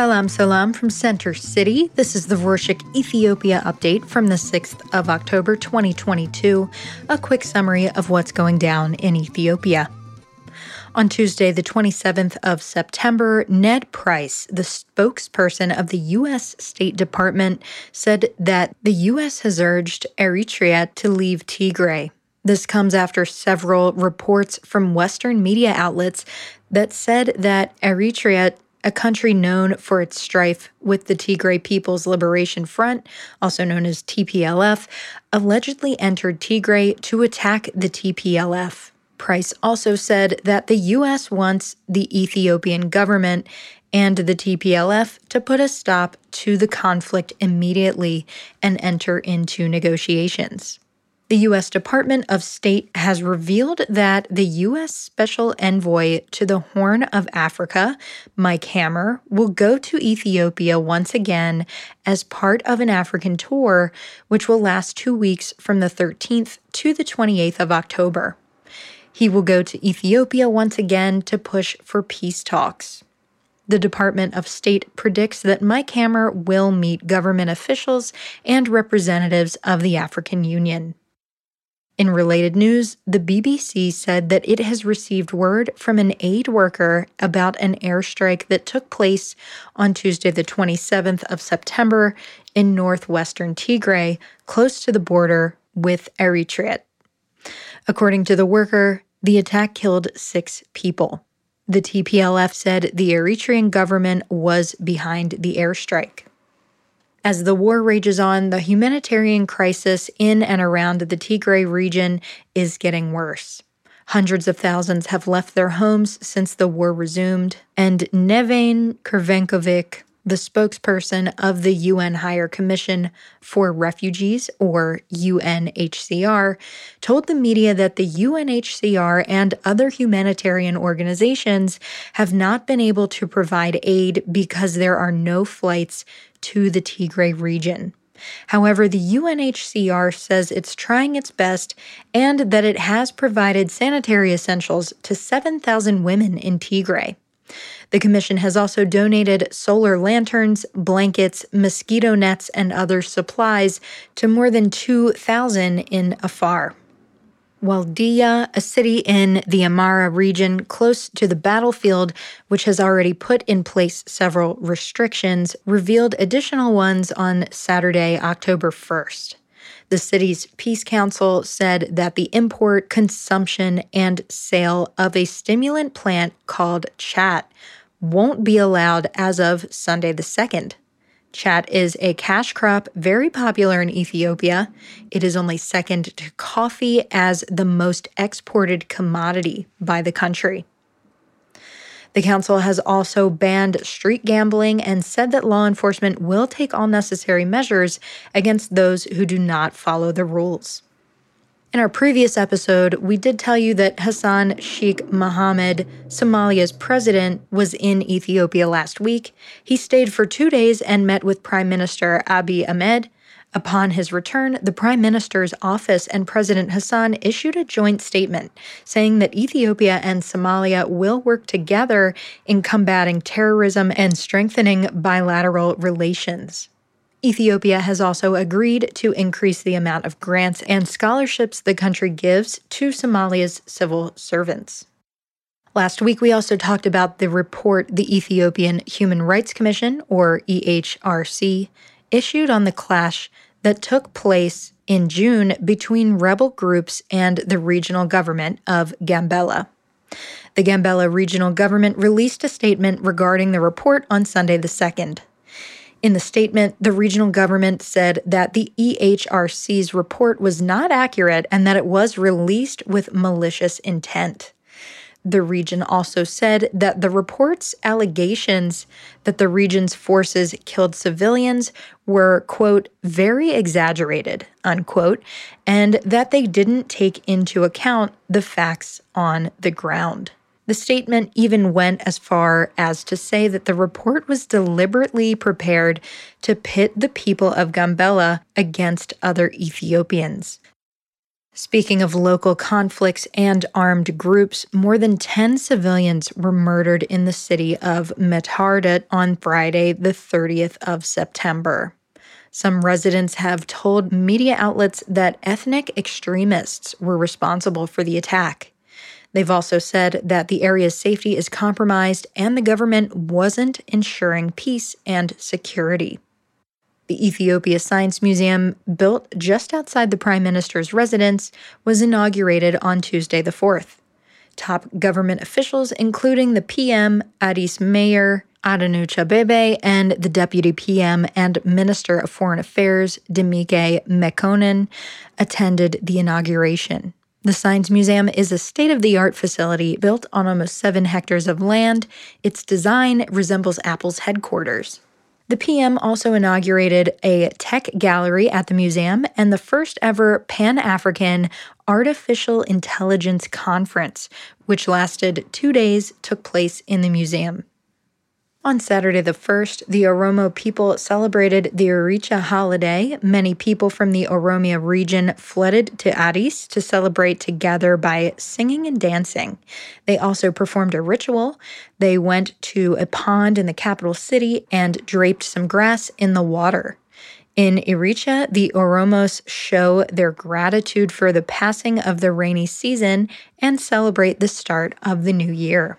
Salam salam from Center City. This is the Rorshok Ethiopia update from the 6th of October 2022. A quick summary of what's going down in Ethiopia. On Tuesday, the 27th of September, Ned Price, the spokesperson of the U.S. State Department, said that the U.S. has urged Eritrea to leave Tigray. This comes after several reports from Western media outlets that said that Eritrea a country known for its strife with the Tigray People's Liberation Front, also known as TPLF, allegedly entered Tigray to attack the TPLF. Price also said that the U.S. wants the Ethiopian government and the TPLF to put a stop to the conflict immediately and enter into negotiations. The U.S. Department of State has revealed that the U.S. Special Envoy to the Horn of Africa, Mike Hammer, will go to Ethiopia once again as part of an African tour, which will last two weeks from the 13th to the 28th of October. He will go to Ethiopia once again to push for peace talks. The Department of State predicts that Mike Hammer will meet government officials and representatives of the African Union. In related news, the BBC said that it has received word from an aid worker about an airstrike that took place on Tuesday, the 27th of September, in northwestern Tigray, close to the border with Eritrea. According to the worker, the attack killed six people. The TPLF said the Eritrean government was behind the airstrike. As the war rages on, the humanitarian crisis in and around the Tigray region is getting worse. Hundreds of thousands have left their homes since the war resumed, and Nevene Crvenkovic, the spokesperson of the UN Higher Commission for Refugees, or UNHCR, told the media that the UNHCR and other humanitarian organizations have not been able to provide aid because there are no flights to the Tigray region. However, the UNHCR says it's trying its best and that it has provided sanitary essentials to 7,000 women in Tigray. The Commission has also donated solar lanterns, blankets, mosquito nets, and other supplies to more than 2,000 in Afar. Waldiya, a city in the Amhara region close to the battlefield, which has already put in place several restrictions, revealed additional ones on Saturday, October 1st. The city's Peace Council said that the import, consumption, and sale of a stimulant plant called chat won't be allowed as of Sunday the 2nd. Chat is a cash crop very popular in Ethiopia. It is only second to coffee as the most exported commodity by the country. The council has also banned street gambling and said that law enforcement will take all necessary measures against those who do not follow the rules. In our previous episode, we did tell you that Hassan Sheikh Mohammed, Somalia's president, was in Ethiopia last week. He stayed for two days and met with Prime Minister Abiy Ahmed. Upon his return, the Prime Minister's office and President Hassan issued a joint statement saying that Ethiopia and Somalia will work together in combating terrorism and strengthening bilateral relations. Ethiopia has also agreed to increase the amount of grants and scholarships the country gives to Somalia's civil servants. Last week, we also talked about the report the Ethiopian Human Rights Commission, or EHRC, issued on the clash that took place in June between rebel groups and the regional government of Gambela. The Gambela regional government released a statement regarding the report on Sunday the 2nd. In the statement, the regional government said that the EHRC's report was not accurate and that it was released with malicious intent. The region also said that the report's allegations that the region's forces killed civilians were, quote, very exaggerated, unquote, and that they didn't take into account the facts on the ground. The statement even went as far as to say that the report was deliberately prepared to pit the people of Gambela against other Ethiopians. Speaking of local conflicts and armed groups, more than 10 civilians were murdered in the city of Methardot on Friday, the 30th of September. Some residents have told media outlets that ethnic extremists were responsible for the attack. They've also said that the area's safety is compromised and the government wasn't ensuring peace and security. The Ethiopia Science Museum, built just outside the Prime Minister's residence, was inaugurated on Tuesday the 4th. Top government officials, including the PM, Addis Mayor, Adanech Abebe, and the Deputy PM and Minister of Foreign Affairs, Demeke Mekonnen, attended the inauguration. The Science Museum is a state of the art facility built on almost seven hectares of land. Its design resembles Apple's headquarters. The PM also inaugurated a tech gallery at the museum and the first ever Pan African Artificial Intelligence Conference, which lasted two days, took place in the museum. On Saturday the 1st, the Oromo people celebrated the Irrecha holiday. Many people from the Oromia region flooded to Addis to celebrate together by singing and dancing. They also performed a ritual. They went to a pond in the capital city and draped some grass in the water. In Irrecha, the Oromos show their gratitude for the passing of the rainy season and celebrate the start of the new year.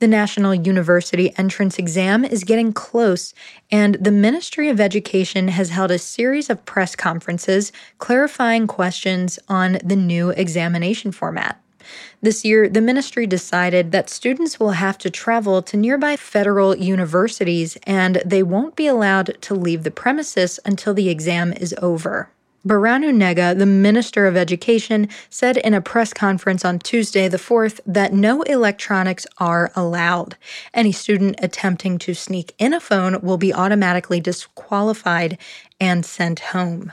The National University Entrance Exam is getting close, and the Ministry of Education has held a series of press conferences clarifying questions on the new examination format. This year, the ministry decided that students will have to travel to nearby federal universities and they won't be allowed to leave the premises until the exam is over. Birhanu Nega, the Minister of Education, said in a press conference on Tuesday, the 4th, that no electronics are allowed. Any student attempting to sneak in a phone will be automatically disqualified and sent home.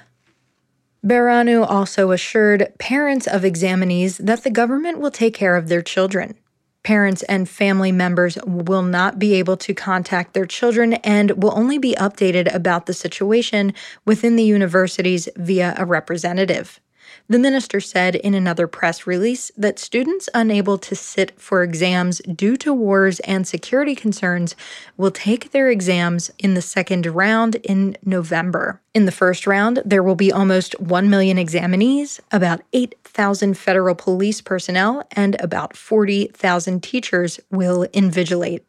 Birhanu also assured parents of examinees that the government will take care of their children. Parents and family members will not be able to contact their children and will only be updated about the situation within the universities via a representative. The minister said in another press release that students unable to sit for exams due to wars and security concerns will take their exams in the second round in November. In the first round, there will be almost 1 million examinees, about 8,000 federal police personnel, and about 40,000 teachers will invigilate.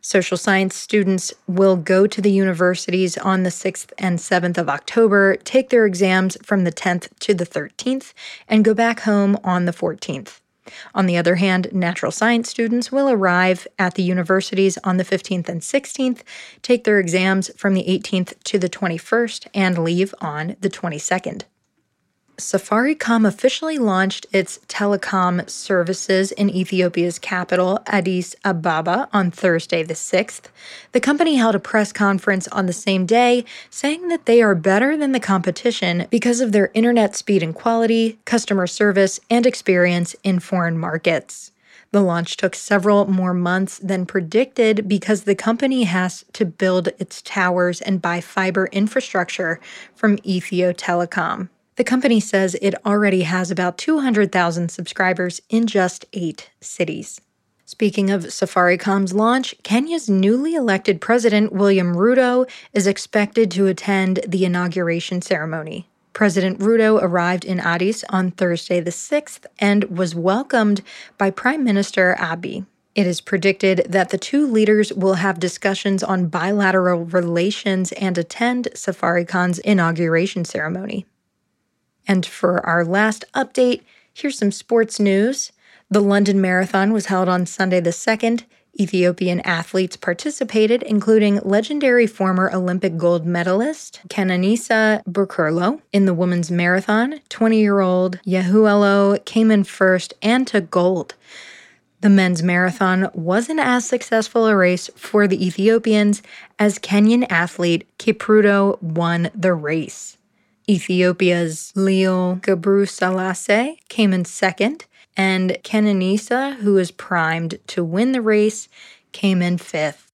Social science students will go to the universities on the 6th and 7th of October, take their exams from the 10th to the 13th, and go back home on the 14th. On the other hand, natural science students will arrive at the universities on the 15th and 16th, take their exams from the 18th to the 21st, and leave on the 22nd. Safaricom officially launched its telecom services in Ethiopia's capital, Addis Ababa, on Thursday, the 6th. The company held a press conference on the same day saying that they are better than the competition because of their internet speed and quality, customer service, and experience in foreign markets. The launch took several more months than predicted because the company has to build its towers and buy fiber infrastructure from Ethio Telecom. The company says it already has about 200,000 subscribers in just eight cities. Speaking of Safaricom's launch, Kenya's newly elected president, William Ruto, is expected to attend the inauguration ceremony. President Ruto arrived in Addis on Thursday the 6th and was welcomed by Prime Minister Abiy. It is predicted that the two leaders will have discussions on bilateral relations and attend Safaricom's inauguration ceremony. And for our last update, here's some sports news. The London Marathon was held on Sunday the 2nd. Ethiopian athletes participated, including legendary former Olympic gold medalist Kenenisa Bekele. In the women's marathon, 20 year old Yehualaw came in first and took gold. The men's marathon wasn't as successful a race for the Ethiopians as Kenyan athlete Kipruto won the race. Ethiopia's Leul Gebresilase came in second, and Kenenisa, who is primed to win the race, came in fifth.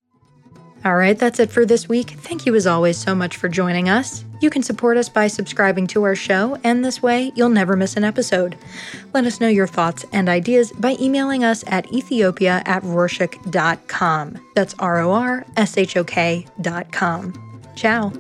All right, that's it for this week. Thank you as always so much for joining us. You can support us by subscribing to our show, and this way you'll never miss an episode. Let us know your thoughts and ideas by emailing us at ethiopia at rorshok.com. That's R O R S H O K dot com. Ciao.